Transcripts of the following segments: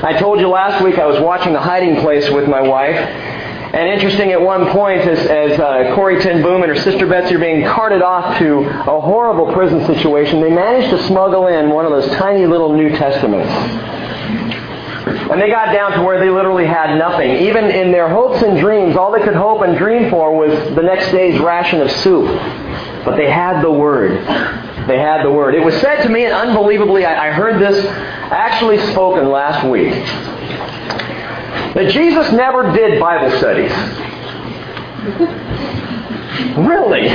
I told you last week I was watching The Hiding Place with my wife. And interesting, at one point, as, as uh, Corrie Ten Boom and her sister Betsy are being carted off to a horrible prison situation, they managed to smuggle in one of those tiny little New Testaments. And they got down to where they literally had nothing. Even in their hopes and dreams, all they could hope and dream for was the next day's ration of soup. But they had the Word. They had the Word. It was said to me, and unbelievably, I, I heard this actually spoken last week, that Jesus never did Bible studies. Really?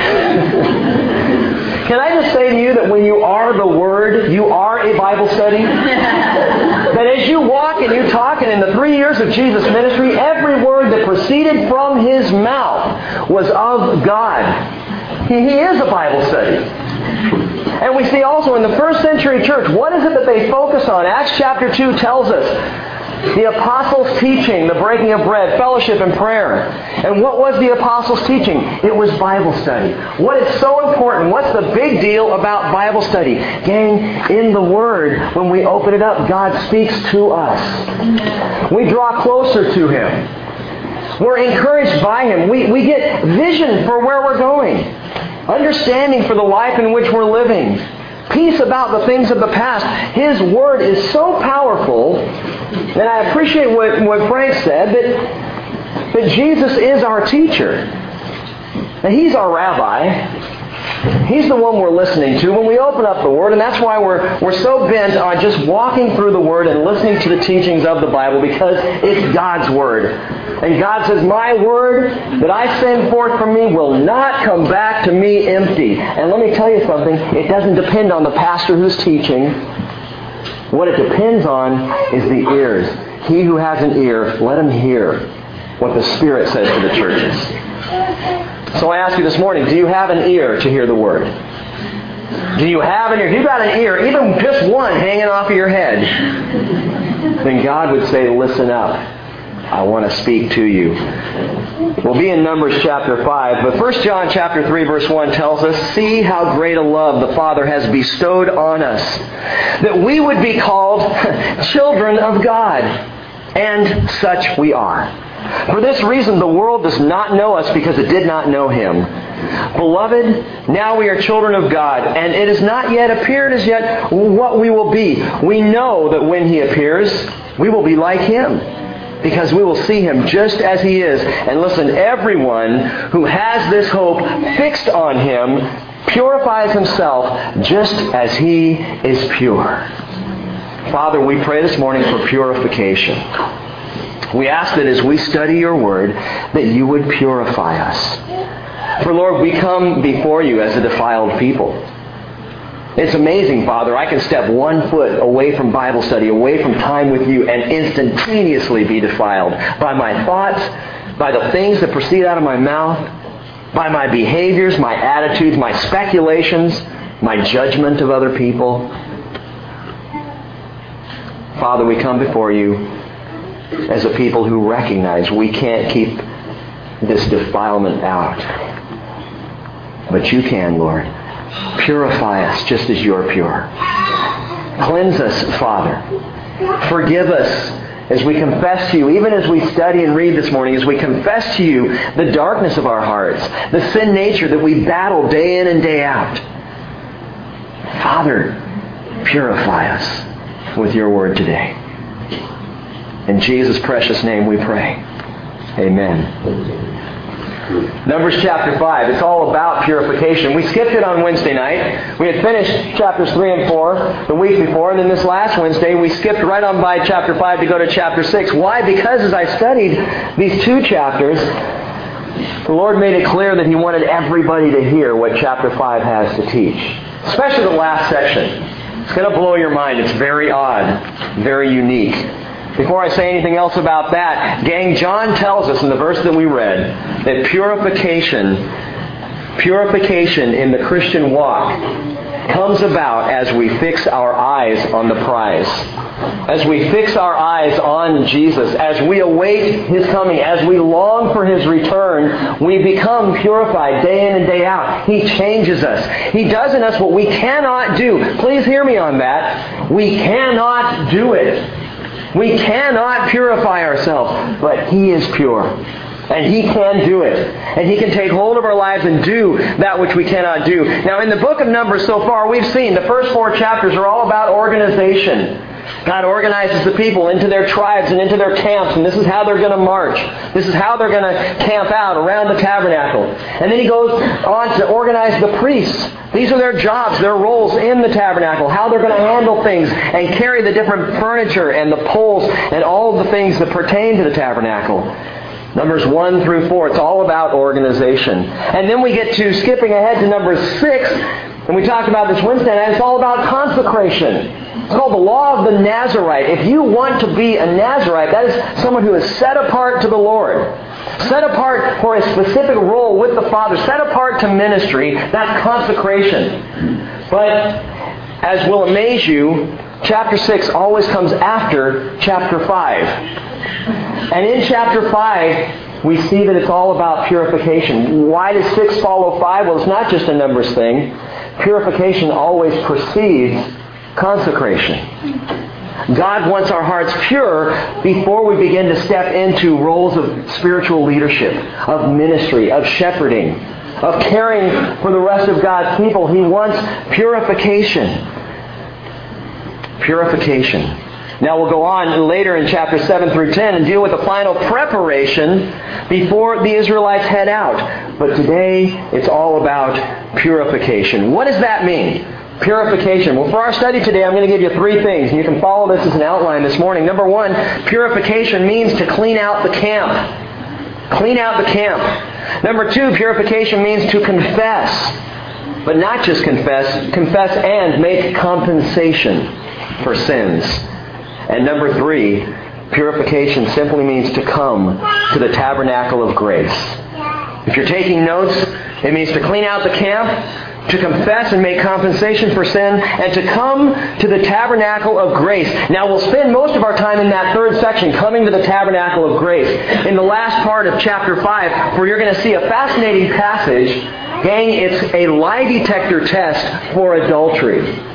Can I just say to you that when you are the Word, you are a Bible study? that as you walk and you talk, and in the three years of Jesus' ministry, every word that proceeded from His mouth was of God. He, he is a Bible study. And we see also in the first century church, what is it that they focus on? Acts chapter 2 tells us the apostles' teaching, the breaking of bread, fellowship, and prayer. And what was the apostles' teaching? It was Bible study. What is so important? What's the big deal about Bible study? Gang, in the Word, when we open it up, God speaks to us. We draw closer to Him. We're encouraged by Him. We, we get vision for where we're going, understanding for the life in which we're living peace about the things of the past. His Word is so powerful, and I appreciate what, what Frank said, that, that Jesus is our teacher. And He's our rabbi. He's the one we're listening to when we open up the Word, and that's why we're, we're so bent on just walking through the Word and listening to the teachings of the Bible because it's God's Word. And God says, My Word that I send forth from me will not come back to me empty. And let me tell you something, it doesn't depend on the pastor who's teaching. What it depends on is the ears. He who has an ear, let him hear what the Spirit says to the churches. So I ask you this morning, do you have an ear to hear the Word? Do you have an ear? If you've got an ear, even just one hanging off of your head, then God would say, listen up. I want to speak to you. We'll be in Numbers chapter 5, but 1 John chapter 3 verse 1 tells us, See how great a love the Father has bestowed on us, that we would be called children of God. And such we are. For this reason, the world does not know us because it did not know him. Beloved, now we are children of God, and it has not yet appeared as yet what we will be. We know that when he appears, we will be like him, because we will see him just as he is. And listen, everyone who has this hope fixed on him purifies himself just as he is pure. Father, we pray this morning for purification. We ask that as we study your word, that you would purify us. For Lord, we come before you as a defiled people. It's amazing, Father. I can step one foot away from Bible study, away from time with you, and instantaneously be defiled by my thoughts, by the things that proceed out of my mouth, by my behaviors, my attitudes, my speculations, my judgment of other people. Father, we come before you as a people who recognize we can't keep this defilement out. But you can, Lord. Purify us just as you're pure. Cleanse us, Father. Forgive us as we confess to you, even as we study and read this morning, as we confess to you the darkness of our hearts, the sin nature that we battle day in and day out. Father, purify us with your word today. In Jesus' precious name we pray. Amen. Numbers chapter 5. It's all about purification. We skipped it on Wednesday night. We had finished chapters 3 and 4 the week before, and then this last Wednesday we skipped right on by chapter 5 to go to chapter 6. Why? Because as I studied these two chapters, the Lord made it clear that He wanted everybody to hear what chapter 5 has to teach, especially the last section. It's going to blow your mind. It's very odd, very unique. Before I say anything else about that, gang, John tells us in the verse that we read that purification, purification in the Christian walk comes about as we fix our eyes on the prize. As we fix our eyes on Jesus, as we await His coming, as we long for His return, we become purified day in and day out. He changes us. He does in us what we cannot do. Please hear me on that. We cannot do it. We cannot purify ourselves, but He is pure. And He can do it. And He can take hold of our lives and do that which we cannot do. Now, in the book of Numbers so far, we've seen the first four chapters are all about organization. God organizes the people into their tribes and into their camps, and this is how they're going to march. This is how they're going to camp out around the tabernacle. And then he goes on to organize the priests. These are their jobs, their roles in the tabernacle, how they're going to handle things and carry the different furniture and the poles and all of the things that pertain to the tabernacle. Numbers 1 through 4, it's all about organization. And then we get to skipping ahead to number 6, and we talked about this Wednesday, and it's all about consecration. It's called the law of the Nazarite. If you want to be a Nazarite, that is someone who is set apart to the Lord. Set apart for a specific role with the Father. Set apart to ministry. That's consecration. But, as will amaze you, chapter 6 always comes after chapter 5. And in chapter 5, we see that it's all about purification. Why does 6 follow 5? Well, it's not just a numbers thing. Purification always precedes consecration. God wants our hearts pure before we begin to step into roles of spiritual leadership, of ministry, of shepherding, of caring for the rest of God's people. He wants purification. Purification. Now we'll go on later in chapter 7 through 10 and deal with the final preparation before the Israelites head out. But today it's all about purification. What does that mean? Purification. Well, for our study today, I'm going to give you three things, and you can follow this as an outline this morning. Number one, purification means to clean out the camp. Clean out the camp. Number two, purification means to confess. But not just confess, confess and make compensation for sins. And number three, purification simply means to come to the tabernacle of grace. If you're taking notes, it means to clean out the camp, to confess and make compensation for sin, and to come to the tabernacle of grace. Now, we'll spend most of our time in that third section, coming to the tabernacle of grace, in the last part of chapter 5, where you're going to see a fascinating passage. Gang, it's a lie detector test for adultery.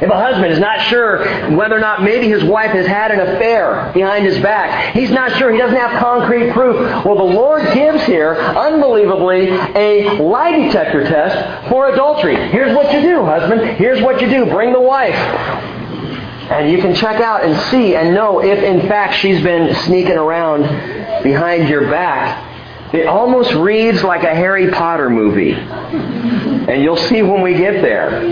If a husband is not sure whether or not maybe his wife has had an affair behind his back, he's not sure, he doesn't have concrete proof. Well, the Lord gives here, unbelievably, a lie detector test for adultery. Here's what you do, husband. Here's what you do. Bring the wife. And you can check out and see and know if in fact she's been sneaking around behind your back it almost reads like a Harry Potter movie. And you'll see when we get there.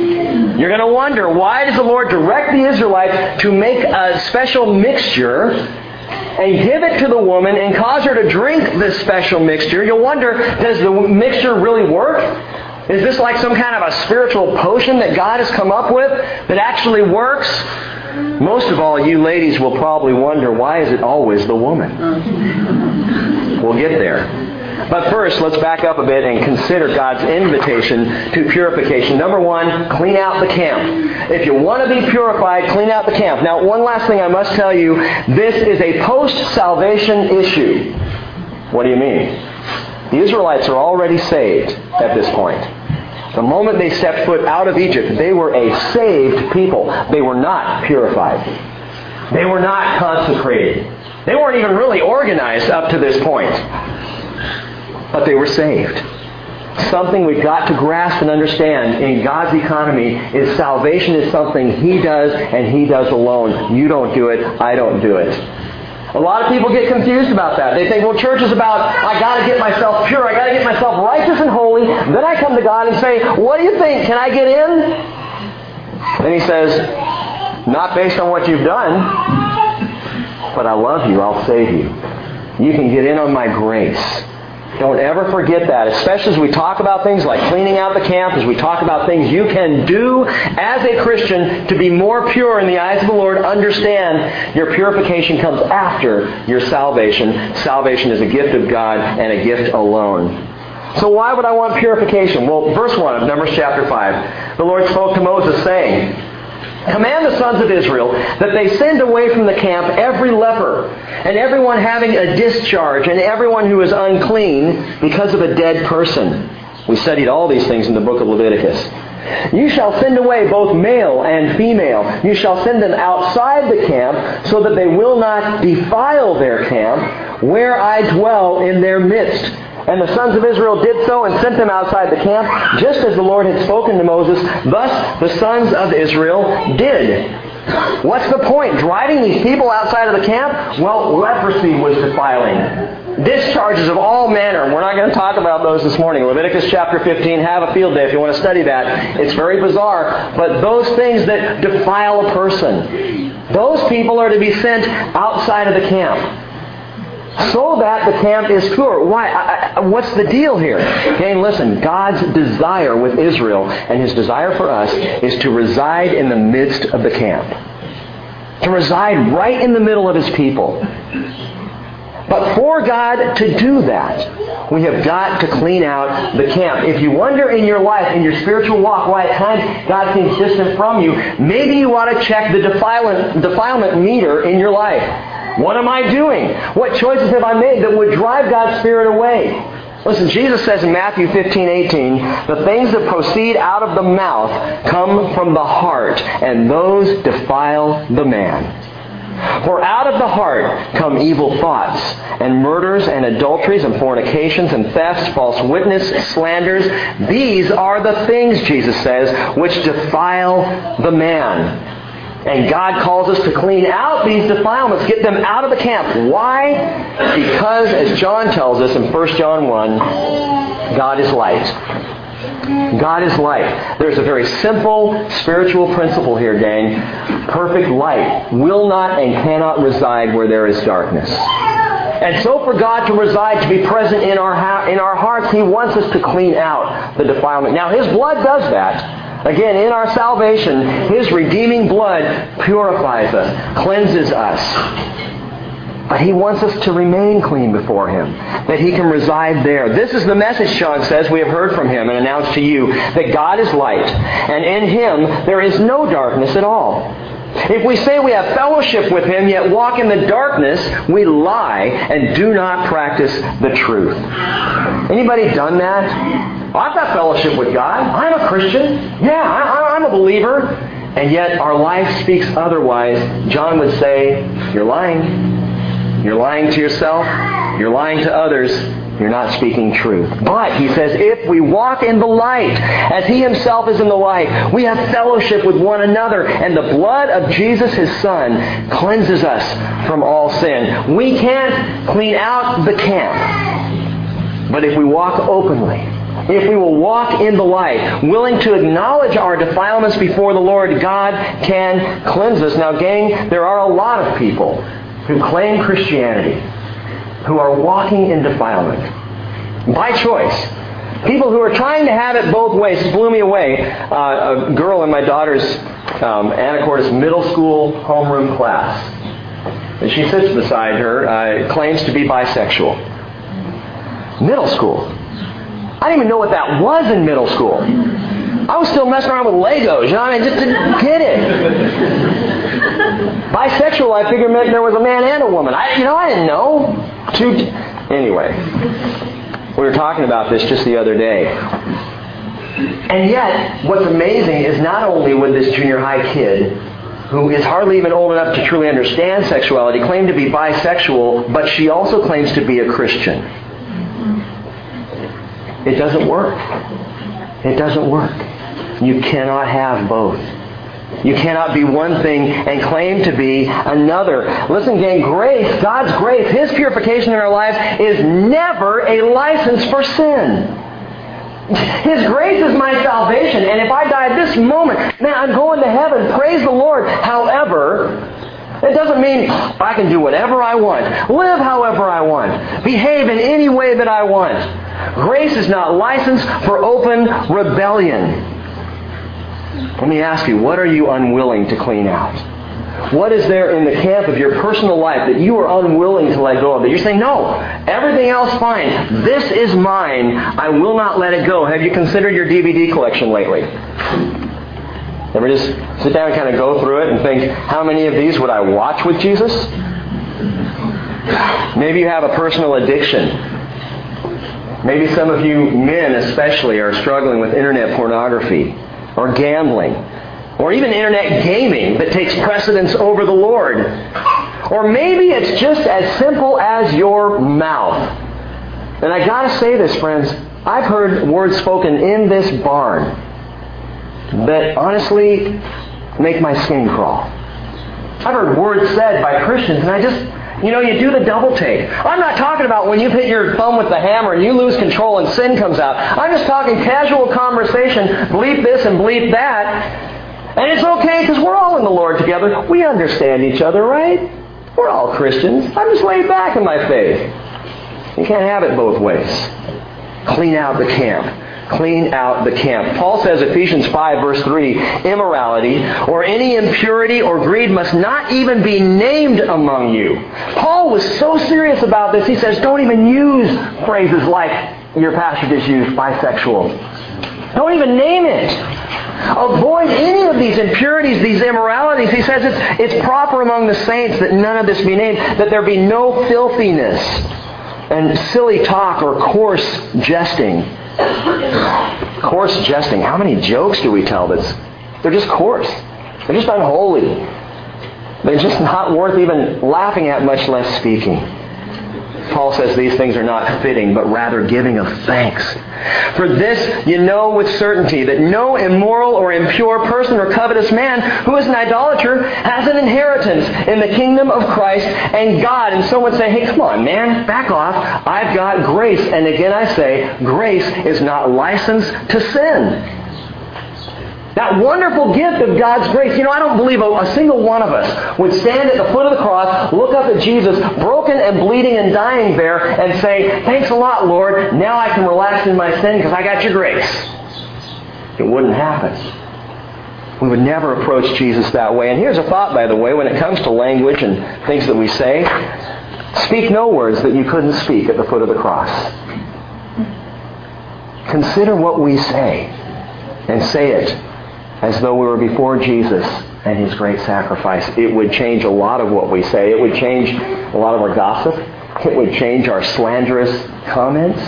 You're going to wonder why does the Lord direct the Israelites to make a special mixture and give it to the woman and cause her to drink this special mixture? You'll wonder does the mixture really work? Is this like some kind of a spiritual potion that God has come up with that actually works? Most of all, you ladies will probably wonder why is it always the woman? We'll get there. But first, let's back up a bit and consider God's invitation to purification. Number one, clean out the camp. If you want to be purified, clean out the camp. Now, one last thing I must tell you this is a post salvation issue. What do you mean? The Israelites are already saved at this point. The moment they stepped foot out of Egypt, they were a saved people. They were not purified. They were not consecrated. They weren't even really organized up to this point but they were saved. Something we've got to grasp and understand in God's economy is salvation is something He does and He does alone. You don't do it, I don't do it. A lot of people get confused about that. They think, well, church is about, I gotta get myself pure, I gotta get myself righteous and holy, then I come to God and say, what do you think? Can I get in? Then He says, not based on what you've done, but I love you, I'll save you. You can get in on my grace. Don't ever forget that, especially as we talk about things like cleaning out the camp, as we talk about things you can do as a Christian to be more pure in the eyes of the Lord. Understand your purification comes after your salvation. Salvation is a gift of God and a gift alone. So why would I want purification? Well, verse 1 of Numbers chapter 5. The Lord spoke to Moses saying, Command the sons of Israel that they send away from the camp every leper, and everyone having a discharge, and everyone who is unclean because of a dead person. We studied all these things in the book of Leviticus. You shall send away both male and female. You shall send them outside the camp so that they will not defile their camp where I dwell in their midst. And the sons of Israel did so and sent them outside the camp, just as the Lord had spoken to Moses. Thus the sons of Israel did. What's the point? Driving these people outside of the camp? Well, leprosy was defiling. Discharges of all manner. We're not going to talk about those this morning. Leviticus chapter 15, have a field day if you want to study that. It's very bizarre. But those things that defile a person, those people are to be sent outside of the camp so that the camp is pure. Why? I, I, what's the deal here? Okay, listen. God's desire with Israel and His desire for us is to reside in the midst of the camp, to reside right in the middle of His people. But for God to do that, we have got to clean out the camp. If you wonder in your life, in your spiritual walk, why at times God seems distant from you, maybe you ought to check the defilement, defilement meter in your life. What am I doing? What choices have I made that would drive God's Spirit away? Listen, Jesus says in Matthew 15, 18, the things that proceed out of the mouth come from the heart, and those defile the man. For out of the heart come evil thoughts, and murders, and adulteries, and fornications, and thefts, false witness, slanders. These are the things, Jesus says, which defile the man. And God calls us to clean out these defilements, get them out of the camp. Why? Because, as John tells us in 1 John 1, God is light. God is light. There's a very simple spiritual principle here, gang. Perfect light will not and cannot reside where there is darkness. And so for God to reside, to be present in our, in our hearts, He wants us to clean out the defilement. Now, His blood does that. Again, in our salvation, His redeeming blood purifies us, cleanses us. But He wants us to remain clean before Him, that He can reside there. This is the message, John says, we have heard from Him and announced to you, that God is light, and in Him there is no darkness at all. If we say we have fellowship with Him, yet walk in the darkness, we lie and do not practice the truth. Anybody done that? I've got fellowship with God. I'm a Christian. Yeah, I, I'm a believer. And yet our life speaks otherwise. John would say, You're lying. You're lying to yourself. You're lying to others. You're not speaking truth. But, he says, if we walk in the light, as he himself is in the light, we have fellowship with one another, and the blood of Jesus, his son, cleanses us from all sin. We can't clean out the camp. But if we walk openly, if we will walk in the light, willing to acknowledge our defilements before the Lord, God can cleanse us. Now, gang, there are a lot of people who claim Christianity who are walking in defilement by choice. People who are trying to have it both ways. It blew me away. Uh, a girl in my daughter's um, Anacortes middle school homeroom class. And she sits beside her, uh, claims to be bisexual. Middle school. I didn't even know what that was in middle school. I was still messing around with Legos. You know, I mean, just didn't get it. Bisexual, I figured meant there was a man and a woman. I, you know, I didn't know. Anyway, we were talking about this just the other day. And yet, what's amazing is not only would this junior high kid, who is hardly even old enough to truly understand sexuality, claim to be bisexual, but she also claims to be a Christian. It doesn't work. It doesn't work. You cannot have both. You cannot be one thing and claim to be another. Listen, gang, grace, God's grace, His purification in our lives is never a license for sin. His grace is my salvation, and if I die this moment, man, I'm going to heaven. Praise the Lord. However, it doesn't mean I can do whatever I want, live however I want, behave in any way that I want. Grace is not license for open rebellion. Let me ask you, what are you unwilling to clean out? What is there in the camp of your personal life that you are unwilling to let go of? That you're saying, no, everything else fine. This is mine. I will not let it go. Have you considered your DVD collection lately? Ever just sit down and kind of go through it and think, how many of these would I watch with Jesus? Maybe you have a personal addiction Maybe some of you men especially are struggling with internet pornography. or gambling or even internet gaming that takes precedence over the Lord. Or maybe it's just as simple as your mouth. And I gotta say this, friends, I've heard words spoken in this barn that honestly make my skin crawl. I've heard words said by Christians, and I just, you know, you do the double take. I'm not talking about when you hit your thumb with the hammer and you lose control and sin comes out. I'm just talking casual conversation, bleep this and bleep that. And it's okay because we're all in the Lord together. We understand each other, right? We're all Christians. I'm just laid back in my faith. You can't have it both ways. Clean out the camp clean out the camp. Paul says, Ephesians 5, verse 3, immorality or any impurity or greed must not even be named among you. Paul was so serious about this, he says, don't even use phrases like your pastor just used, bisexual. Don't even name it. Avoid any of these impurities, these immoralities. He says it's, it's proper among the saints that none of this be named, that there be no filthiness and silly talk or coarse jesting. Coarse jesting. How many jokes do we tell that's they're just coarse. They're just unholy. They're just not worth even laughing at, much less speaking. Paul says these things are not fitting, but rather giving of thanks. For this you know with certainty that no immoral or impure person or covetous man who is an idolater has an inheritance in the kingdom of Christ and God. And someone say, hey, come on, man, back off. I've got grace. And again I say, grace is not license to sin. That wonderful gift of God's grace. You know, I don't believe a, a, single one of us would stand at the foot of the cross, look up at Jesus, broken and bleeding and dying there, and say, Thanks a lot, Lord. Now I can relax in my sin because I got your grace. It wouldn't happen. We would never approach Jesus that way. And here's a thought, by the way, when it comes to language and things that we say speak no words that you couldn't speak at the foot of the cross. Consider what we say and say it as though we were before Jesus and his great sacrifice. It would change a lot of what we say. It would change a lot of our gossip. It would change our slanderous comments.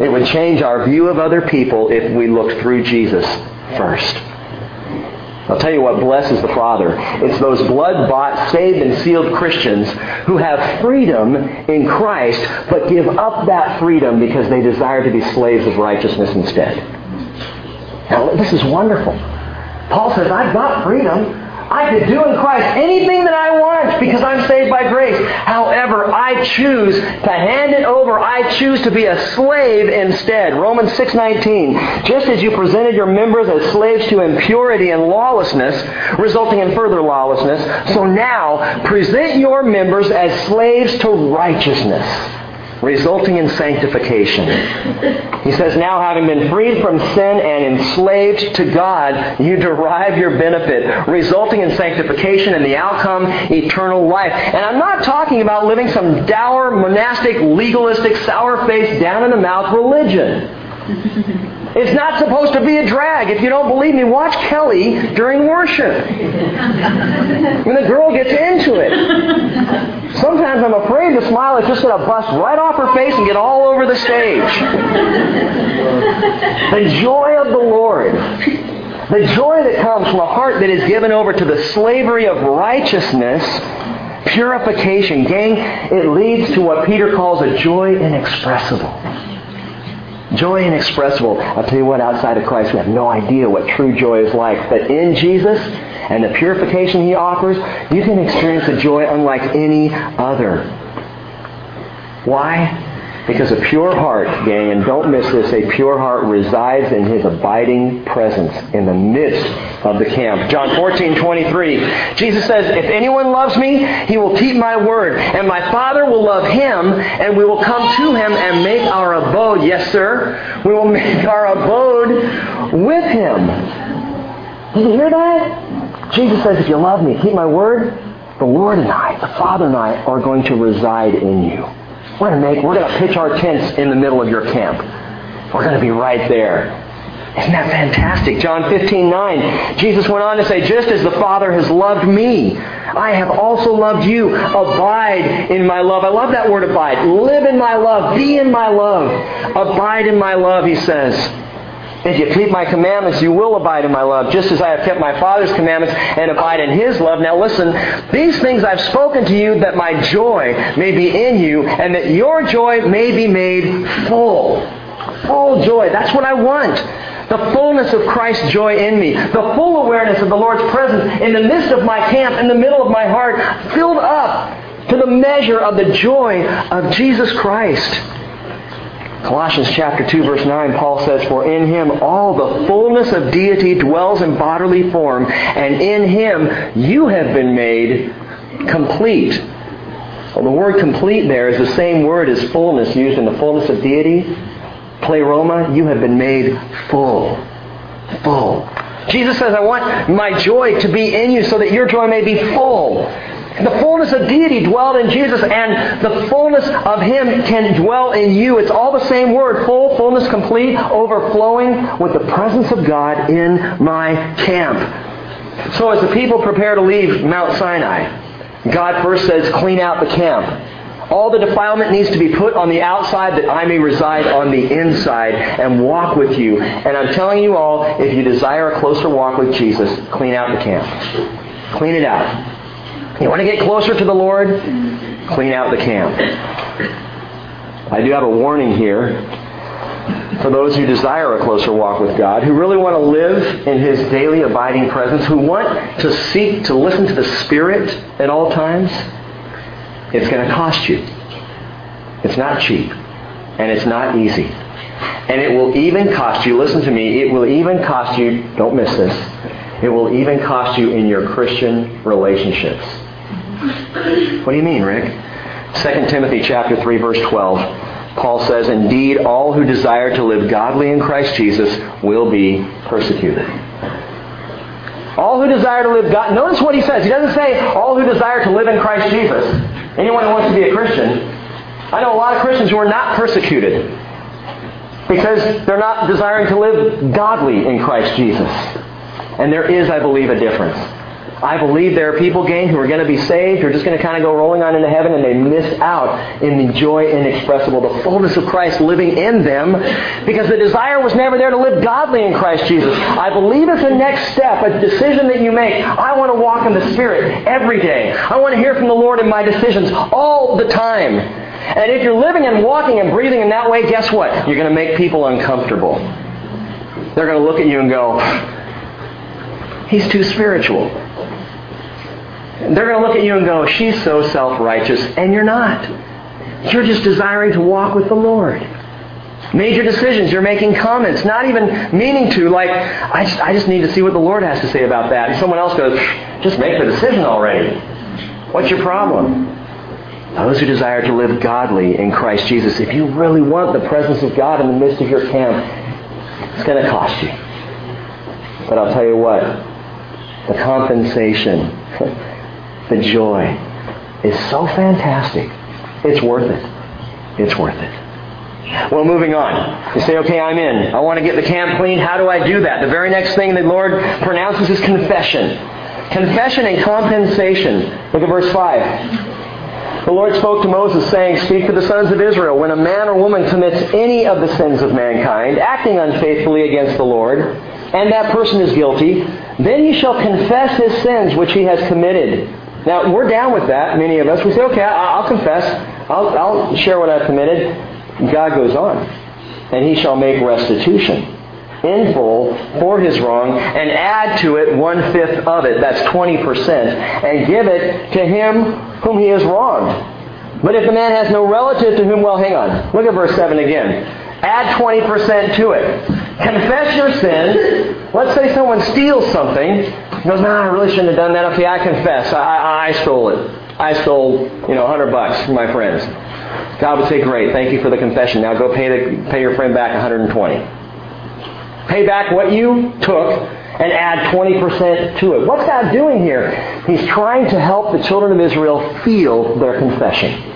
It would change our view of other people if we looked through Jesus first. I'll tell you what blesses the Father. It's those blood-bought, saved and sealed Christians who have freedom in Christ, but give up that freedom because they desire to be slaves of righteousness instead. Now, this is wonderful. Paul says, I've got freedom. I could do in Christ anything that I want because I'm saved by grace. However, I choose to hand it over. I choose to be a slave instead. Romans 6:19. Just as you presented your members as slaves to impurity and lawlessness, resulting in further lawlessness, so now present your members as slaves to righteousness resulting in sanctification. He says, Now having been freed from sin and enslaved to God, you derive your benefit, resulting in sanctification and the outcome, eternal life. And I'm not talking about living some dour, monastic, legalistic, sour faced, down in the mouth religion. It's not supposed to be a drag. If you don't believe me, watch Kelly during worship. When the girl gets into it. Sometimes I'm afraid the smile is just going to bust right off her face and get all over the stage. The joy of the Lord. The joy that comes from a heart that is given over to the slavery of righteousness purification. Gang, it leads to what Peter calls a joy inexpressible. Joy inexpressible. I'll tell you what, outside of Christ, we have no idea what true joy is like. But in Jesus and the purification He offers, you can experience a joy unlike any other. Why? Because a pure heart, gang, and don't miss this, a pure heart resides in his abiding presence in the midst of the camp. John 14, 23. Jesus says, If anyone loves me, he will keep my word, and my Father will love him, and we will come to him and make our abode. Yes, sir. We will make our abode with him. Did you hear that? Jesus says, If you love me, keep my word, the Lord and I, the Father and I, are going to reside in you. We're going to make, we're going to pitch our tents in the middle of your camp. We're going to be right there. Isn't that fantastic? John 15, 9. Jesus went on to say, just as the Father has loved me, I have also loved you. Abide in my love. I love that word abide. Live in my love. Be in my love. Abide in my love, he says. If you keep my commandments, you will abide in my love, just as I have kept my Father's commandments and abide in his love. Now listen, these things I've spoken to you that my joy may be in you and that your joy may be made full. Full joy. That's what I want. The fullness of Christ's joy in me. The full awareness of the Lord's presence in the midst of my camp, in the middle of my heart, filled up to the measure of the joy of Jesus Christ. Colossians chapter 2 verse 9, Paul says, For in him all the fullness of deity dwells in bodily form, and in him you have been made complete. Well, the word complete there is the same word as fullness used in the fullness of deity. Pleroma, you have been made full. Full. Jesus says, I want my joy to be in you so that your joy may be full. The fullness of deity dwelled in Jesus, and the fullness of Him can dwell in you. It's all the same word full, fullness, complete, overflowing with the presence of God in my camp. So, as the people prepare to leave Mount Sinai, God first says, Clean out the camp. All the defilement needs to be put on the outside that I may reside on the inside and walk with you. And I'm telling you all, if you desire a closer walk with Jesus, clean out the camp. Clean it out. You want to get closer to the Lord? Clean out the camp. I do have a warning here for those who desire a closer walk with God, who really want to live in His daily abiding presence, who want to seek to listen to the Spirit at all times. It's going to cost you. It's not cheap. And it's not easy. And it will even cost you, listen to me, it will even cost you, don't miss this, it will even cost you in your Christian relationships. What do you mean, Rick? 2 Timothy chapter 3 verse 12. Paul says, "Indeed, all who desire to live godly in Christ Jesus will be persecuted." All who desire to live God. Notice what he says. He doesn't say all who desire to live in Christ Jesus. Anyone who wants to be a Christian. I know a lot of Christians who are not persecuted because they're not desiring to live godly in Christ Jesus. And there is, I believe, a difference. I believe there are people, gang, who are going to be saved, who are just going to kind of go rolling on into heaven, and they miss out in the joy inexpressible, the fullness of Christ living in them, because the desire was never there to live godly in Christ Jesus. I believe it's a next step, a decision that you make. I want to walk in the Spirit every day. I want to hear from the Lord in my decisions all the time. And if you're living and walking and breathing in that way, guess what? You're going to make people uncomfortable. They're going to look at you and go, he's too spiritual. They're going to look at you and go, she's so self-righteous. And you're not. You're just desiring to walk with the Lord. Major decisions, you're making comments, not even meaning to, like, I just, I just need to see what the Lord has to say about that. And someone else goes, just make the decision already. What's your problem? Those who desire to live godly in Christ Jesus, if you really want the presence of God in the midst of your camp, it's going to cost you. But I'll tell you what, the compensation, the joy is so fantastic. It's worth it. It's worth it. Well, moving on. You say, okay, I'm in. I want to get the camp clean. How do I do that? The very next thing the Lord pronounces is confession. Confession and compensation. Look at verse 5. The Lord spoke to Moses, saying, Speak to the sons of Israel. When a man or woman commits any of the sins of mankind, acting unfaithfully against the Lord, and that person is guilty, then he shall confess his sins which he has committed. Now, we're down with that, many of us. We say, okay, I'll confess. I'll, I'll share what I've committed. God goes on. And he shall make restitution in full for his wrong and add to it one fifth of it. That's 20%. And give it to him whom he has wronged. But if the man has no relative to whom, well, hang on. Look at verse 7 again. Add 20% to it. Confess your sin. Let's say someone steals something. He goes, no, I really shouldn't have done that. Okay, I confess. I, I, I stole it. I stole, you know, 100 bucks from my friends. God would say, great, thank you for the confession. Now go pay, the, pay your friend back 120. Pay back what you took and add 20% to it. What's God doing here? He's trying to help the children of Israel feel their confession.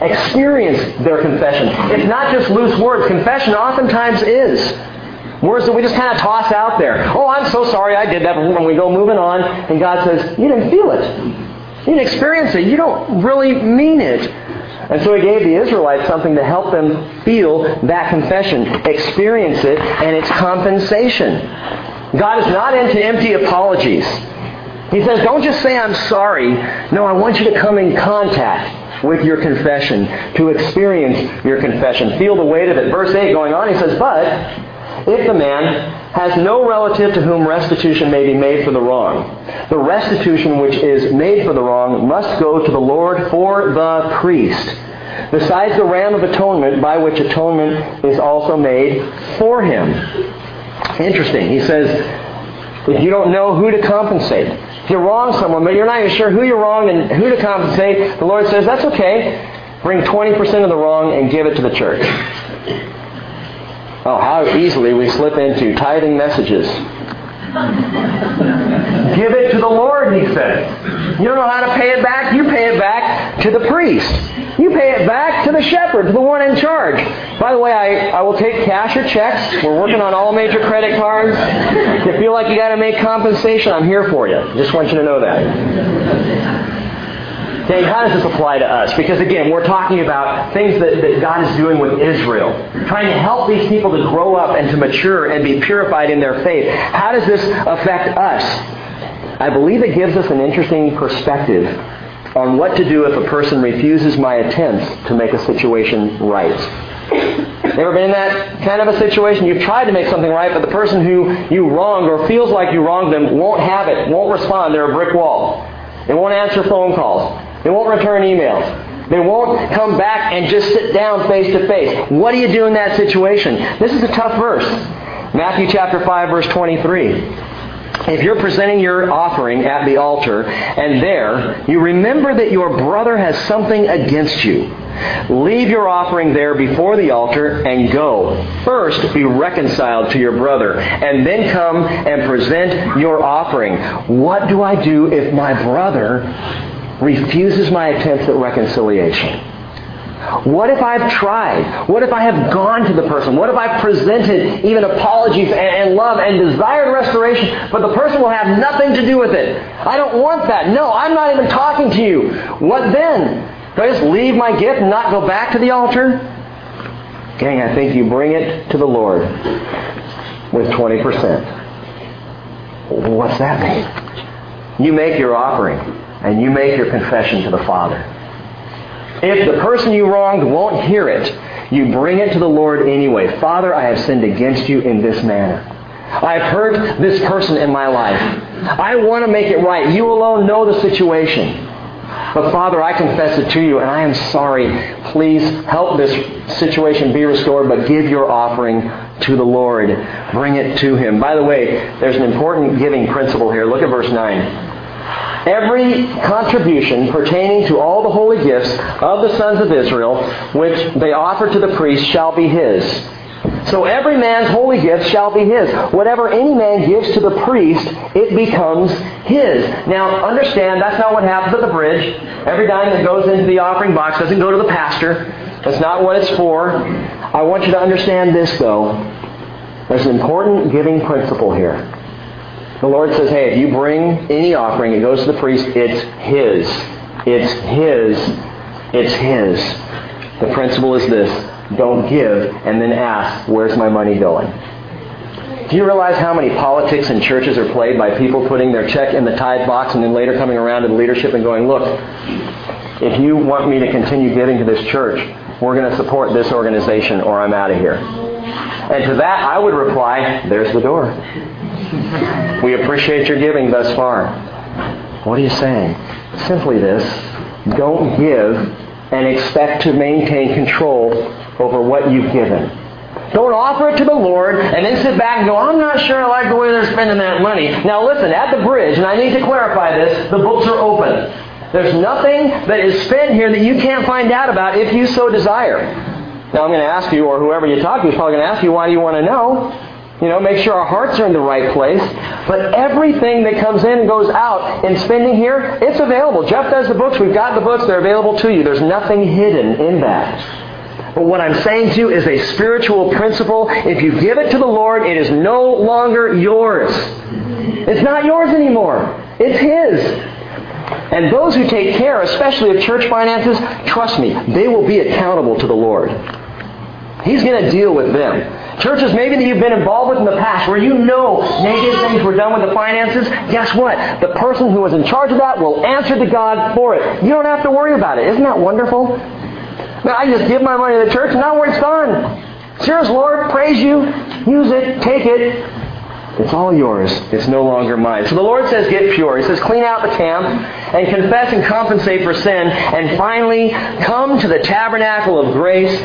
Experience their confession. It's not just loose words. Confession oftentimes is. Words that we just kind of toss out there. Oh, I'm so sorry I did that. When we go moving on, and God says, You didn't feel it. You didn't experience it. You don't really mean it. And so he gave the Israelites something to help them feel that confession, experience it, and its compensation. God is not into empty apologies. He says, don't just say I'm sorry. No, I want you to come in contact with your confession, to experience your confession, feel the weight of it. Verse 8 going on, he says, but if the man has no relative to whom restitution may be made for the wrong, the restitution which is made for the wrong must go to the Lord for the priest. Besides the ram of atonement, by which atonement is also made for him. Interesting. He says, if you don't know who to compensate, if you wrong someone, but you're not even sure who you're wrong and who to compensate, the Lord says, that's okay. Bring 20% of the wrong and give it to the church. Oh, how easily we slip into tithing messages. Give it to the Lord, he says. You don't know how to pay it back? You pay it back to the priest. You pay it back to the shepherd, to the one in charge. By the way, I, I will take cash or checks. We're working on all major credit cards. If you feel like you got to make compensation, I'm here for you. Just want you to know that. Okay, how does this apply to us? Because again, we're talking about things that, that God is doing with Israel, trying to help these people to grow up and to mature and be purified in their faith. How does this affect us? I believe it gives us an interesting perspective on what to do if a person refuses my attempts to make a situation right. Ever been in that kind of a situation? You've tried to make something right, but the person who you wronged or feels like you wronged them won't have it, won't respond. They're a brick wall. They won't answer phone calls. They won't return emails. They won't come back and just sit down face to face. What do you do in that situation? This is a tough verse. Matthew chapter 5 verse 23. If you're presenting your offering at the altar and there you remember that your brother has something against you, leave your offering there before the altar and go. First be reconciled to your brother and then come and present your offering. What do I do if my brother refuses my attempts at reconciliation? What if I've tried? What if I have gone to the person? What if I've presented even apologies and, love and desired restoration, but the person will have nothing to do with it? I don't want that. No, I'm not even talking to you. What then? Do I just leave my gift and not go back to the altar? Gang, I think you bring it to the Lord with 20%. What's that mean? You make your offering and you make your confession to the Father. If the person you wronged won't hear it, you bring it to the Lord anyway. Father, I have sinned against you in this manner. I have hurt this person in my life. I want to make it right. You alone know the situation. But Father, I confess it to you, and I am sorry. Please help this situation be restored, but give your offering to the Lord. Bring it to Him. By the way, there's an important giving principle here. Look at verse 9. Every contribution pertaining to all the holy gifts of the sons of Israel, which they offer to the priest, shall be his. So every man's holy gift shall be his. Whatever any man gives to the priest, it becomes his. Now, understand, that's not what happens at the bridge. Every dime that goes into the offering box doesn't go to the pastor. That's not what it's for. I want you to understand this, though. There's an important giving principle here. The Lord says, hey, if you bring any offering, it goes to the priest, it's his. It's his. It's his. The principle is this. Don't give and then ask, where's my money going? Do you realize how many politics in churches are played by people putting their check in the tithe box and then later coming around to the leadership and going, look, if you want me to continue giving to this church, we're going to support this organization or I'm out of here. And to that, I would reply, there's the door. We appreciate your giving thus far. What are you saying? Simply this don't give and expect to maintain control over what you've given. Don't offer it to the Lord and then sit back and go, I'm not sure I like the way they're spending that money. Now listen, at the bridge, and I need to clarify this, the books are open. There's nothing that is spent here that you can't find out about if you so desire. Now I'm going to ask you, or whoever you talk to is probably going to ask you, why do you want to know? You know, make sure our hearts are in the right place. But everything that comes in and goes out in spending here, it's available. Jeff does the books. We've got the books. They're available to you. There's nothing hidden in that. But what I'm saying to you is a spiritual principle. If you give it to the Lord, it is no longer yours. It's not yours anymore. It's His. And those who take care, especially of church finances, trust me, they will be accountable to the Lord. He's going to deal with them. Churches maybe that you've been involved with in the past where you know negative things were done with the finances, guess what? The person who was in charge of that will answer to God for it. You don't have to worry about it. Isn't that wonderful? Man, I just give my money to the church and now it's done. Cheers, Lord. Praise you. Use it. Take it. It's all yours. It's no longer mine. So the Lord says, get pure. He says, clean out the camp and confess and compensate for sin. And finally, come to the tabernacle of grace.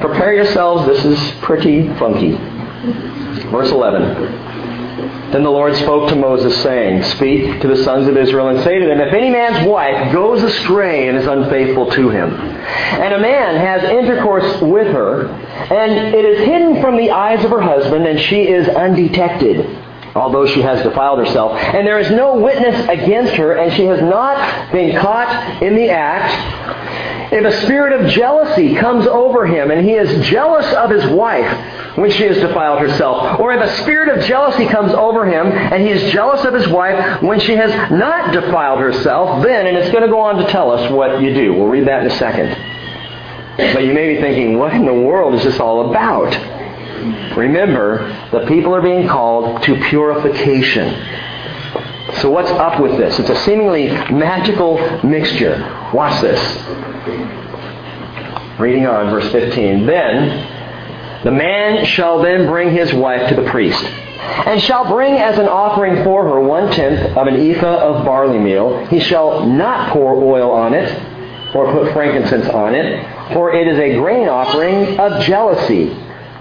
Prepare yourselves. This is pretty funky. Verse 11. Then the Lord spoke to Moses, saying, Speak to the sons of Israel and say to them, If any man's wife goes astray and is unfaithful to him, and a man has intercourse with her, and it is hidden from the eyes of her husband, and she is undetected, although she has defiled herself, and there is no witness against her, and she has not been caught in the act, if a spirit of jealousy comes over him, and he is jealous of his wife, when she has defiled herself. Or if a spirit of jealousy comes over him and he is jealous of his wife when she has not defiled herself, then, and it's going to go on to tell us what you do. We'll read that in a second. But you may be thinking, what in the world is this all about? Remember, the people are being called to purification. So what's up with this? It's a seemingly magical mixture. Watch this. Reading on, verse 15. Then the man shall then bring his wife to the priest, and shall bring as an offering for her one tenth of an ephah of barley meal. He shall not pour oil on it, or put frankincense on it, for it is a grain offering of jealousy,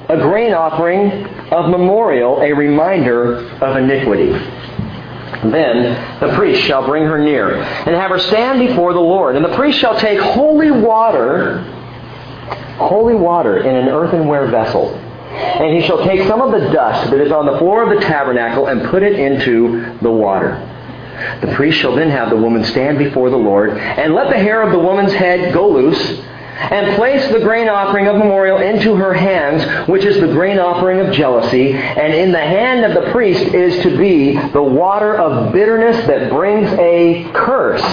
a grain offering of memorial, a reminder of iniquity. Then the priest shall bring her near, and have her stand before the Lord. And the priest shall take holy water holy water in an earthenware vessel. And he shall take some of the dust that is on the floor of the tabernacle and put it into the water. The priest shall then have the woman stand before the Lord, and let the hair of the woman's head go loose, and place the grain offering of memorial into her hands, which is the grain offering of jealousy, and in the hand of the priest is to be the water of bitterness that brings a curse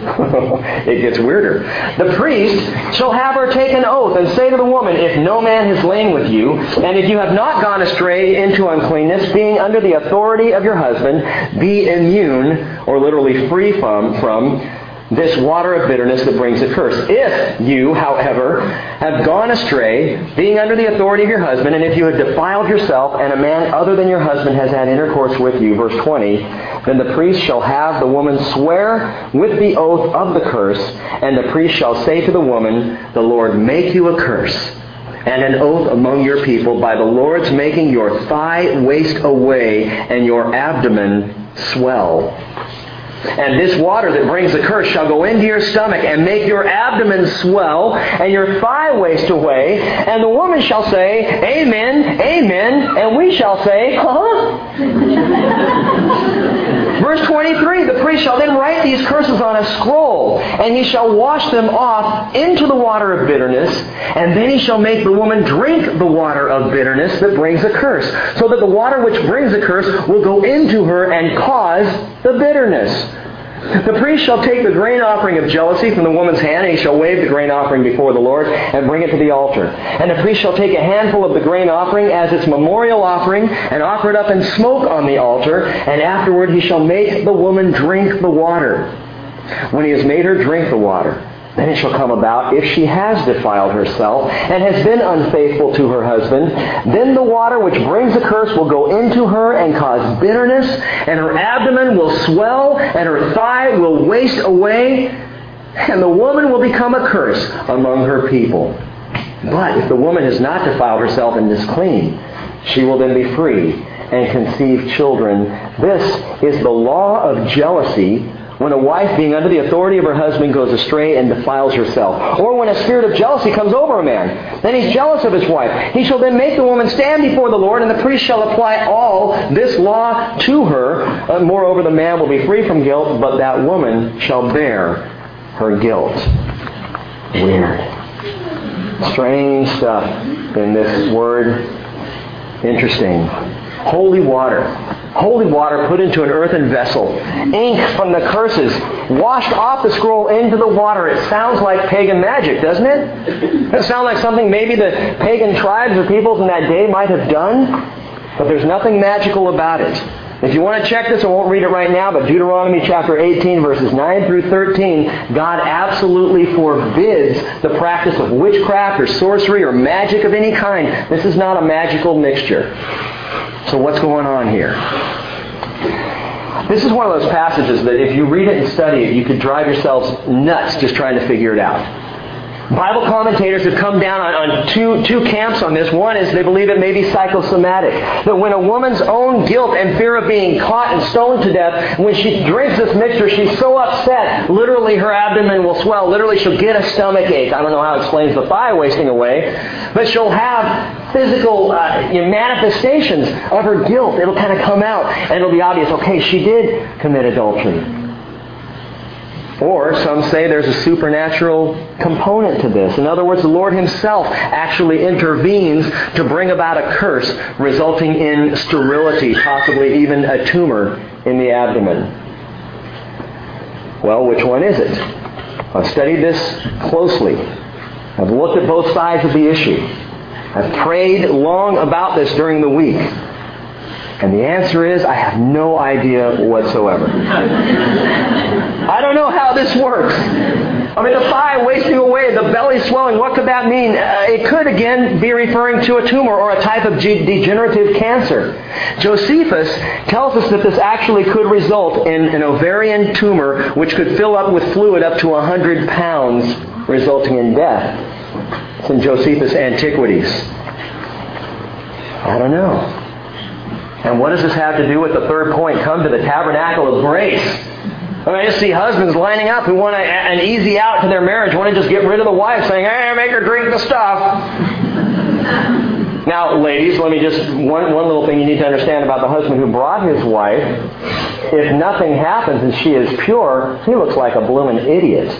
it gets weirder. The priest shall have her take an oath and say to the woman, If no man has lain with you, and if you have not gone astray into uncleanness, being under the authority of your husband, be immune, or literally free from, from this water of bitterness that brings a curse. If you, however, have gone astray, being under the authority of your husband, and if you have defiled yourself, and a man other than your husband has had intercourse with you, verse 20, then the priest shall have the woman swear with the oath of the curse, and the priest shall say to the woman, The Lord make you a curse and an oath among your people by the Lord's making your thigh waste away and your abdomen swell. And this water that brings the curse shall go into your stomach and make your abdomen swell and your thigh waste away. And the woman shall say, Amen, Amen. And we shall say, Huh? Verse 23, the priest shall then write these curses on a scroll, and he shall wash them off into the water of bitterness, and then he shall make the woman drink the water of bitterness that brings a curse, so that the water which brings a curse will go into her and cause the bitterness. The priest shall take the grain offering of jealousy from the woman's hand, and he shall wave the grain offering before the Lord and bring it to the altar. And the priest shall take a handful of the grain offering as its memorial offering and offer it up in smoke on the altar, and afterward he shall make the woman drink the water. When he has made her drink the water, then it shall come about, if she has defiled herself and has been unfaithful to her husband, then the water which brings the curse will go into her and cause bitterness, and her abdomen will swell, and her thigh will waste away, and the woman will become a curse among her people. But if the woman has not defiled herself and is clean, she will then be free and conceive children. This is the law of jealousy when a wife, being under the authority of her husband, goes astray and defiles herself. Or when a spirit of jealousy comes over a man, then he's jealous of his wife. He shall then make the woman stand before the Lord, and the priest shall apply all this law to her. Uh, moreover, the man will be free from guilt, but that woman shall bear her guilt. Weird. Strange stuff in this word. Interesting. Holy water. Holy water put into an earthen vessel. Ink from the curses washed off the scroll into the water. It sounds like pagan magic, doesn't it? It sound like something maybe the pagan tribes or peoples in that day might have done? But there's nothing magical about it. If you want to check this, I won't read it right now, but Deuteronomy chapter 18, verses 9 through 13, God absolutely forbids the practice of witchcraft or sorcery or magic of any kind. This is not a magical mixture. So what's going on here? This is one of those passages that if you read it and study it, you could drive yourselves nuts just trying to figure it out. Bible commentators have come down on, on, two, two camps on this. One is they believe it may be psychosomatic. That when a woman's own guilt and fear of being caught and stoned to death, when she drinks this mixture, she's so upset, literally her abdomen will swell. Literally she'll get a stomach ache. I don't know how it explains the thigh wasting away. But she'll have physical uh, you know, manifestations of her guilt. It'll kind of come out and it'll be obvious, okay, she did commit adultery. Or some say there's a supernatural component to this. In other words, the Lord Himself actually intervenes to bring about a curse resulting in sterility, possibly even a tumor in the abdomen. Well, which one is it? I've studied this closely. I've looked at both sides of the issue. I've prayed long about this during the week. And the answer is, I have no idea whatsoever. I don't know how this works. I mean, the thigh wasting away, the belly swelling, what could that mean? Uh, it could, again, be referring to a tumor or a type of ge- degenerative cancer. Josephus tells us that this actually could result in an ovarian tumor which could fill up with fluid up to 100 pounds, resulting in death. It's in Josephus' Antiquities. I don't know. And what does this have to do with the third point? Come to the tabernacle of grace. I mean, I just see husbands lining up who want a, an easy out to their marriage, want to just get rid of the wife, saying, hey, make her drink the stuff. now, ladies, let me just, one, one little thing you need to understand about the husband who brought his wife. If nothing happens and she is pure, he looks like a blooming idiot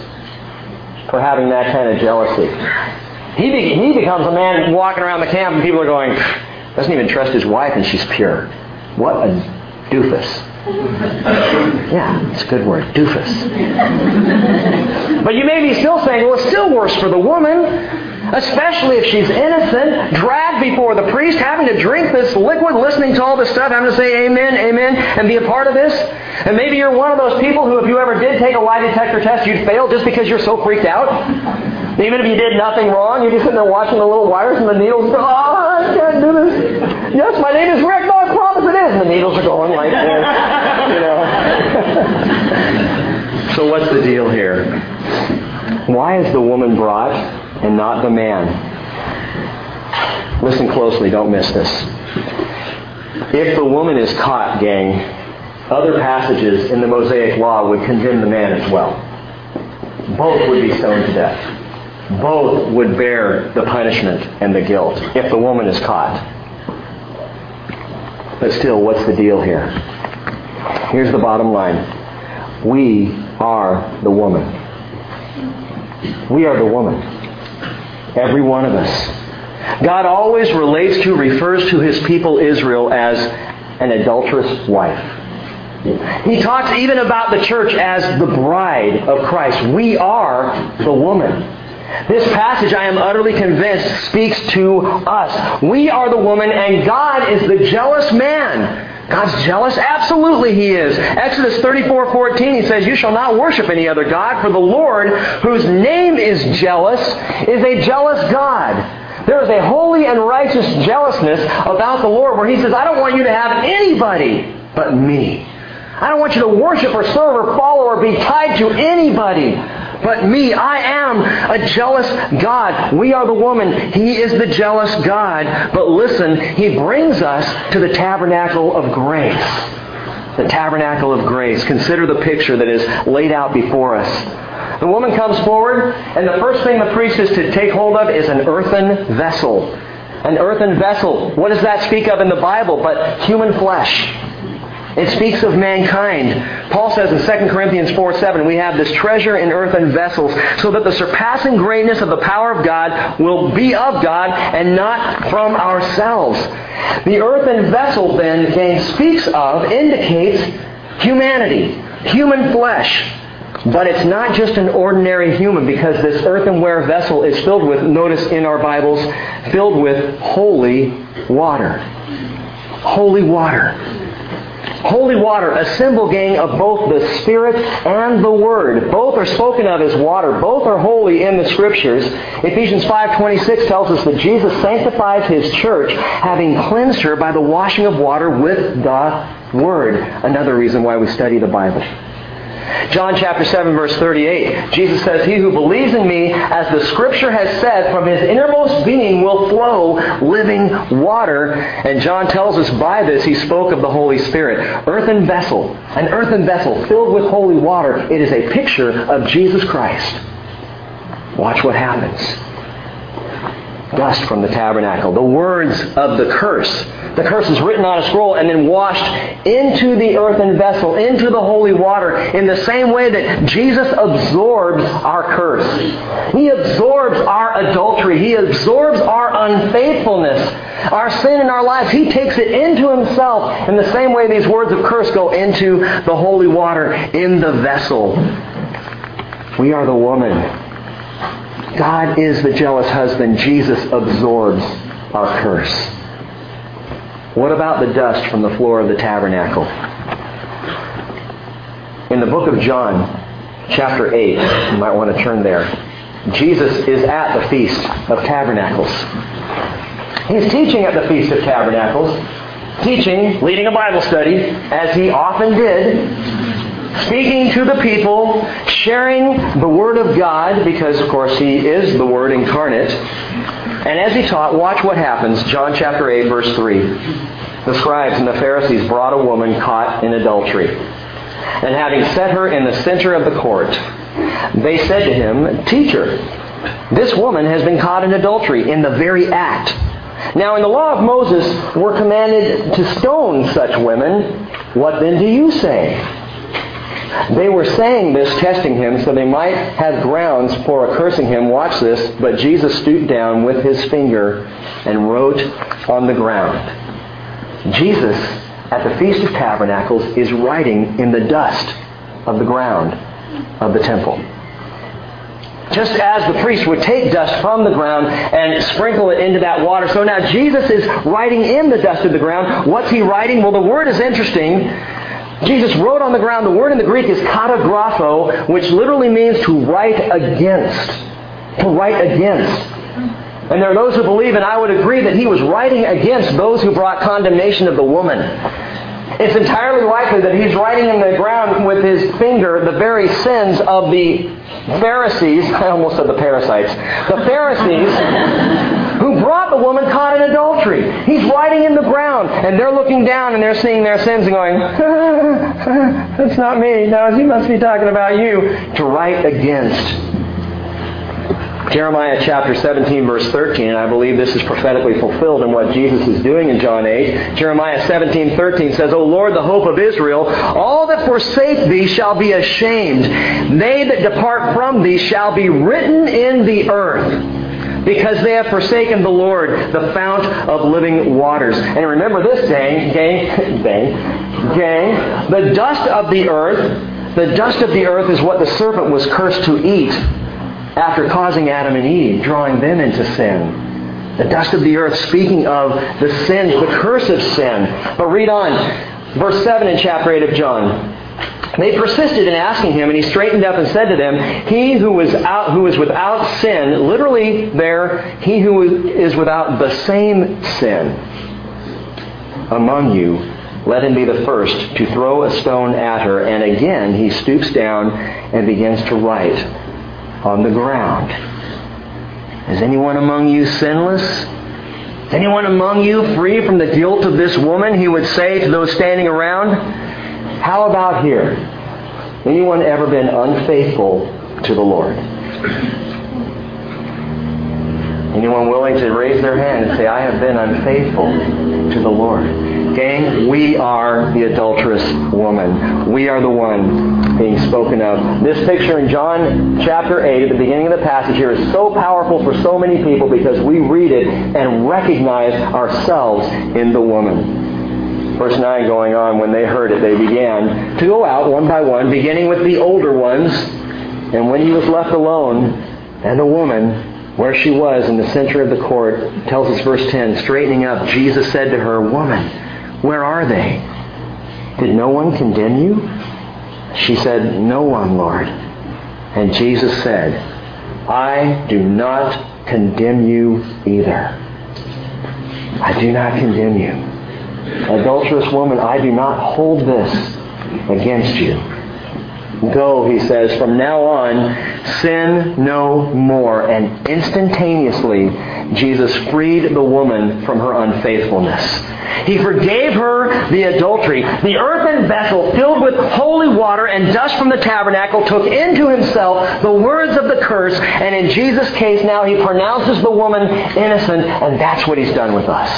for having that kind of jealousy. He, be, he becomes a man walking around the camp and people are going, doesn't even trust his wife and she's pure. What a doofus. Yeah, it's a good word, doofus. But you may be still saying, well, it's still worse for the woman, especially if she's innocent, dragged before the priest, having to drink this liquid, listening to all this stuff, having to say amen, amen, and be a part of this. And maybe you're one of those people who, if you ever did take a lie detector test, you'd fail just because you're so freaked out. Even if you did nothing wrong, you're just sitting there watching the little wires and the needles go, oh, I can't do this. Yes, my name is Rick. No, I promise it is. And the needles are going like this. You know. so what's the deal here? Why is the woman brought and not the man? Listen closely. Don't miss this. If the woman is caught, gang, other passages in the Mosaic Law would condemn the man as well. Both would be stoned to death both would bear the punishment and the guilt if the woman is caught. But still, what's the deal here? Here's the bottom line. We are the woman. We are the woman. Every one of us. God always relates to, refers to his people Israel as an adulterous wife. He talks even about the church as the bride of Christ. We are the woman. This passage, I am utterly convinced, speaks to us. We are the woman, and God is the jealous man. God's jealous? Absolutely he is. Exodus 34, 14, he says, You shall not worship any other God, for the Lord, whose name is jealous, is a jealous God. There is a holy and righteous jealousness about the Lord where he says, I don't want you to have anybody but me. I don't want you to worship or serve or follow or be tied to anybody but me. I am a jealous God. We are the woman. He is the jealous God. But listen, He brings us to the tabernacle of grace. The tabernacle of grace. Consider the picture that is laid out before us. The woman comes forward, and the first thing the priest is to take hold of is an earthen vessel. An earthen vessel. What does that speak of in the Bible but human flesh? It speaks of mankind. Paul says in 2 Corinthians 4 7, we have this treasure in earthen vessels, so that the surpassing greatness of the power of God will be of God and not from ourselves. The earthen vessel, then, James speaks of, indicates humanity, human flesh. But it's not just an ordinary human because this earthenware vessel is filled with, notice in our Bibles, filled with holy water. Holy water. Holy water, a symbol, gang, of both the Spirit and the Word. Both are spoken of as water. Both are holy in the Scriptures. Ephesians 5.26 tells us that Jesus sanctifies His church, having cleansed her by the washing of water with the Word. Another reason why we study the Bible. John chapter 7 verse 38, Jesus says, He who believes in me, as the scripture has said, from his innermost being will flow living water. And John tells us by this he spoke of the Holy Spirit. Earthen vessel, an earthen vessel filled with holy water. It is a picture of Jesus Christ. Watch what happens. Dust from the tabernacle. The words of the curse the curse is written on a scroll and then washed into the earthen vessel, into the holy water, in the same way that Jesus absorbs our curse. He absorbs our adultery. He absorbs our unfaithfulness, our sin in our lives. He takes it into himself in the same way these words of curse go into the holy water in the vessel. We are the woman. God is the jealous husband. Jesus absorbs our curse. What about the dust from the floor of the tabernacle? In the book of John, chapter 8, you might want to turn there. Jesus is at the Feast of Tabernacles. He's teaching at the Feast of Tabernacles, teaching, leading a Bible study, as he often did, speaking to the people, sharing the Word of God, because, of course, he is the Word incarnate. And as he taught, watch what happens. John chapter 8, verse 3. The scribes and the Pharisees brought a woman caught in adultery. And having set her in the center of the court, they said to him, Teacher, this woman has been caught in adultery in the very act. Now, in the law of Moses, we're commanded to stone such women. What then do you say? They were saying this, testing him, so they might have grounds for accursing him. Watch this. But Jesus stooped down with his finger and wrote on the ground. Jesus, at the Feast of Tabernacles, is writing in the dust of the ground of the temple. Just as the priest would take dust from the ground and sprinkle it into that water. So now Jesus is writing in the dust of the ground. What's he writing? Well, the word is interesting. Jesus wrote on the ground, the word in the Greek is katagrapho, which literally means to write against. To write against. And there are those who believe, and I would agree, that he was writing against those who brought condemnation of the woman. It's entirely likely that he's writing in the ground with his finger the very sins of the Pharisees, I almost said the parasites, the Pharisees brought the woman caught in adultery. He's writing in the ground, and they're looking down and they're seeing their sins and going, That's not me. No, he must be talking about you. To write against. Jeremiah chapter 17, verse 13, and I believe this is prophetically fulfilled in what Jesus is doing in John 8. Jeremiah 17, 13 says, O Lord, the hope of Israel, all that forsake thee shall be ashamed. They that depart from thee shall be written in the earth because they have forsaken the Lord, the fount of living waters. And remember this, gang, gang, gang, gang, the dust of the earth, the dust of the earth is what the serpent was cursed to eat after causing Adam and Eve, drawing them into sin. The dust of the earth, speaking of the sin, the curse of sin. But read on. Verse 7 in chapter 8 of John. They persisted in asking him, and he straightened up and said to them, He who is, out, who is without sin, literally there, he who is without the same sin among you, let him be the first to throw a stone at her. And again he stoops down and begins to write on the ground. Is anyone among you sinless? Is anyone among you free from the guilt of this woman? He would say to those standing around. How about here? Anyone ever been unfaithful to the Lord? Anyone willing to raise their hand and say, I have been unfaithful to the Lord? Gang, we are the adulterous woman. We are the one being spoken of. This picture in John chapter 8 at the beginning of the passage here is so powerful for so many people because we read it and recognize ourselves in the woman. Verse 9 going on, when they heard it, they began to go out one by one, beginning with the older ones. And when he was left alone, and the woman, where she was in the center of the court, tells us verse 10, straightening up, Jesus said to her, Woman, where are they? Did no one condemn you? She said, No one, Lord. And Jesus said, I do not condemn you either. I do not condemn you. Adulterous woman, I do not hold this against you. Go, he says, from now on, sin no more. And instantaneously, Jesus freed the woman from her unfaithfulness. He forgave her the adultery. The earthen vessel filled with holy water and dust from the tabernacle took into himself the words of the curse, and in Jesus' case now he pronounces the woman innocent, and that's what he's done with us.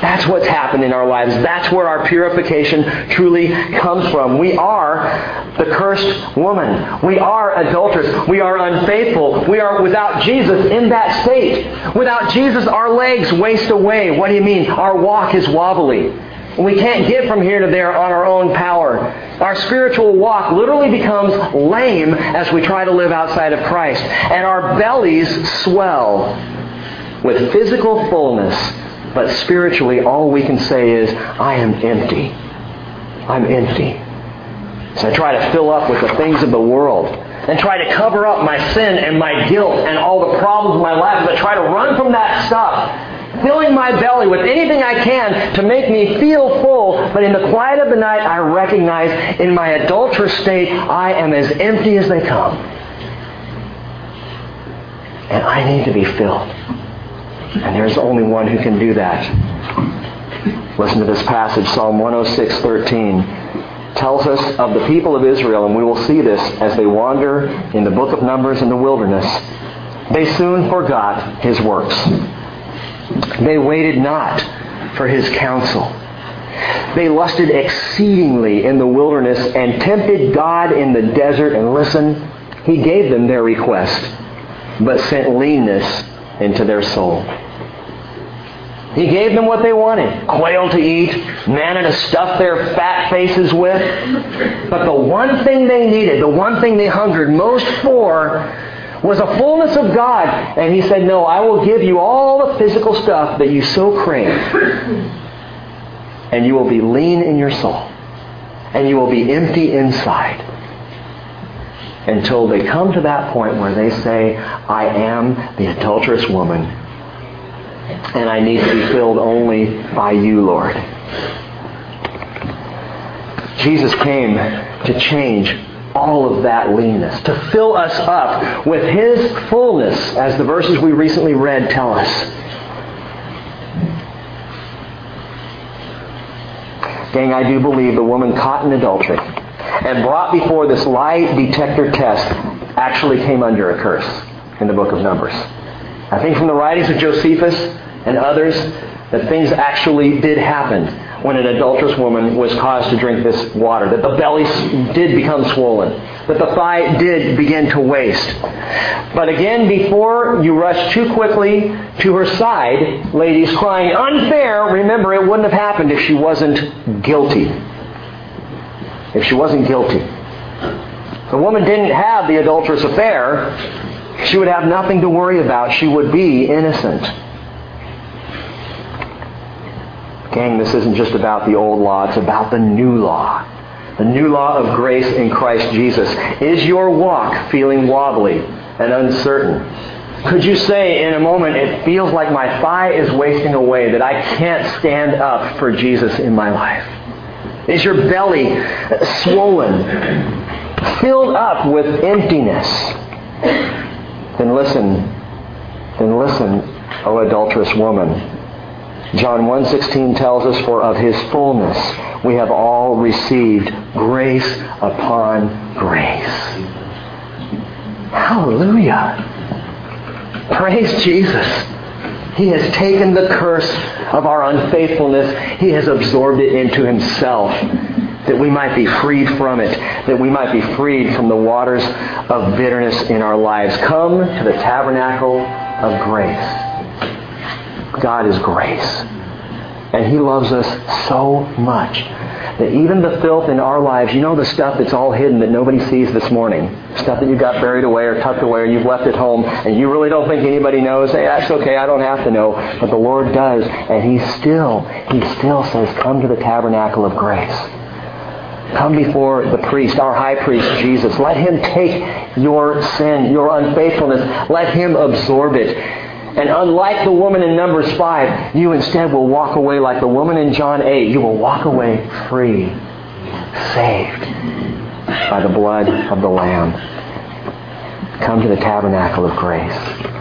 That's what's happened in our lives. That's where our purification truly comes from. We are the cursed woman. We are adulterous. We are unfaithful. We are without Jesus in that state. Without Jesus, our legs waste away. What do you mean? Our walk is wobbly. We can't get from here to there on our own power. Our spiritual walk literally becomes lame as we try to live outside of Christ. And our bellies swell with physical fullness but spiritually, all we can say is, I am empty. I'm empty. So I try to fill up with the things of the world and try to cover up my sin and my guilt and all the problems of my life. But try to run from that stuff, filling my belly with anything I can to make me feel full. But in the quiet of the night, I recognize in my adulterous state, I am as empty as they come. And I need to be filled. And there's only one who can do that. Listen to this passage, Psalm 106:13 tells us of the people of Israel, and we will see this as they wander in the book of Numbers in the wilderness. They soon forgot his works. They waited not for his counsel. They lusted exceedingly in the wilderness and tempted God in the desert. And listen, he gave them their request, but sent leanness into their soul. He gave them what they wanted quail to eat, manna to stuff their fat faces with. But the one thing they needed, the one thing they hungered most for, was a fullness of God. And He said, No, I will give you all the physical stuff that you so crave. And you will be lean in your soul. And you will be empty inside until they come to that point where they say, I am the adulterous woman, and I need to be filled only by you, Lord. Jesus came to change all of that leanness, to fill us up with His fullness, as the verses we recently read tell us. Gang, I do believe the woman caught in adultery and brought before this lie detector test actually came under a curse in the book of Numbers. I think from the writings of Josephus and others that things actually did happen when an adulterous woman was caused to drink this water, that the belly did become swollen, that the thigh did begin to waste. But again, before you rush too quickly to her side, ladies crying, unfair, remember it wouldn't have happened if she wasn't guilty if she wasn't guilty. If the woman didn't have the adulterous affair, she would have nothing to worry about. She would be innocent. Gang, this isn't just about the old law, it's about the new law. The new law of grace in Christ Jesus. Is your walk feeling wobbly and uncertain? Could you say in a moment, it feels like my thigh is wasting away, that I can't stand up for Jesus in my life? Is your belly swollen, filled up with emptiness? Then listen, then listen, O adulterous woman. John 1.16 tells us, For of his fullness we have all received grace upon grace. Hallelujah. Praise Jesus. He has taken the curse of our unfaithfulness. He has absorbed it into himself that we might be freed from it, that we might be freed from the waters of bitterness in our lives. Come to the tabernacle of grace. God is grace. And He loves us so much that even the filth in our lives, you know the stuff that's all hidden that nobody sees this morning, stuff that you got buried away or tucked away or you've left at home and you really don't think anybody knows, hey, that's okay, I don't have to know. But the Lord does. And He still, He still says, come to the tabernacle of grace. Come before the priest, our high priest, Jesus. Let him take your sin, your unfaithfulness. Let him absorb it. And unlike the woman in Numbers 5, you instead will walk away like the woman in John 8. You will walk away free, saved by the blood of the Lamb. Come to the tabernacle of grace.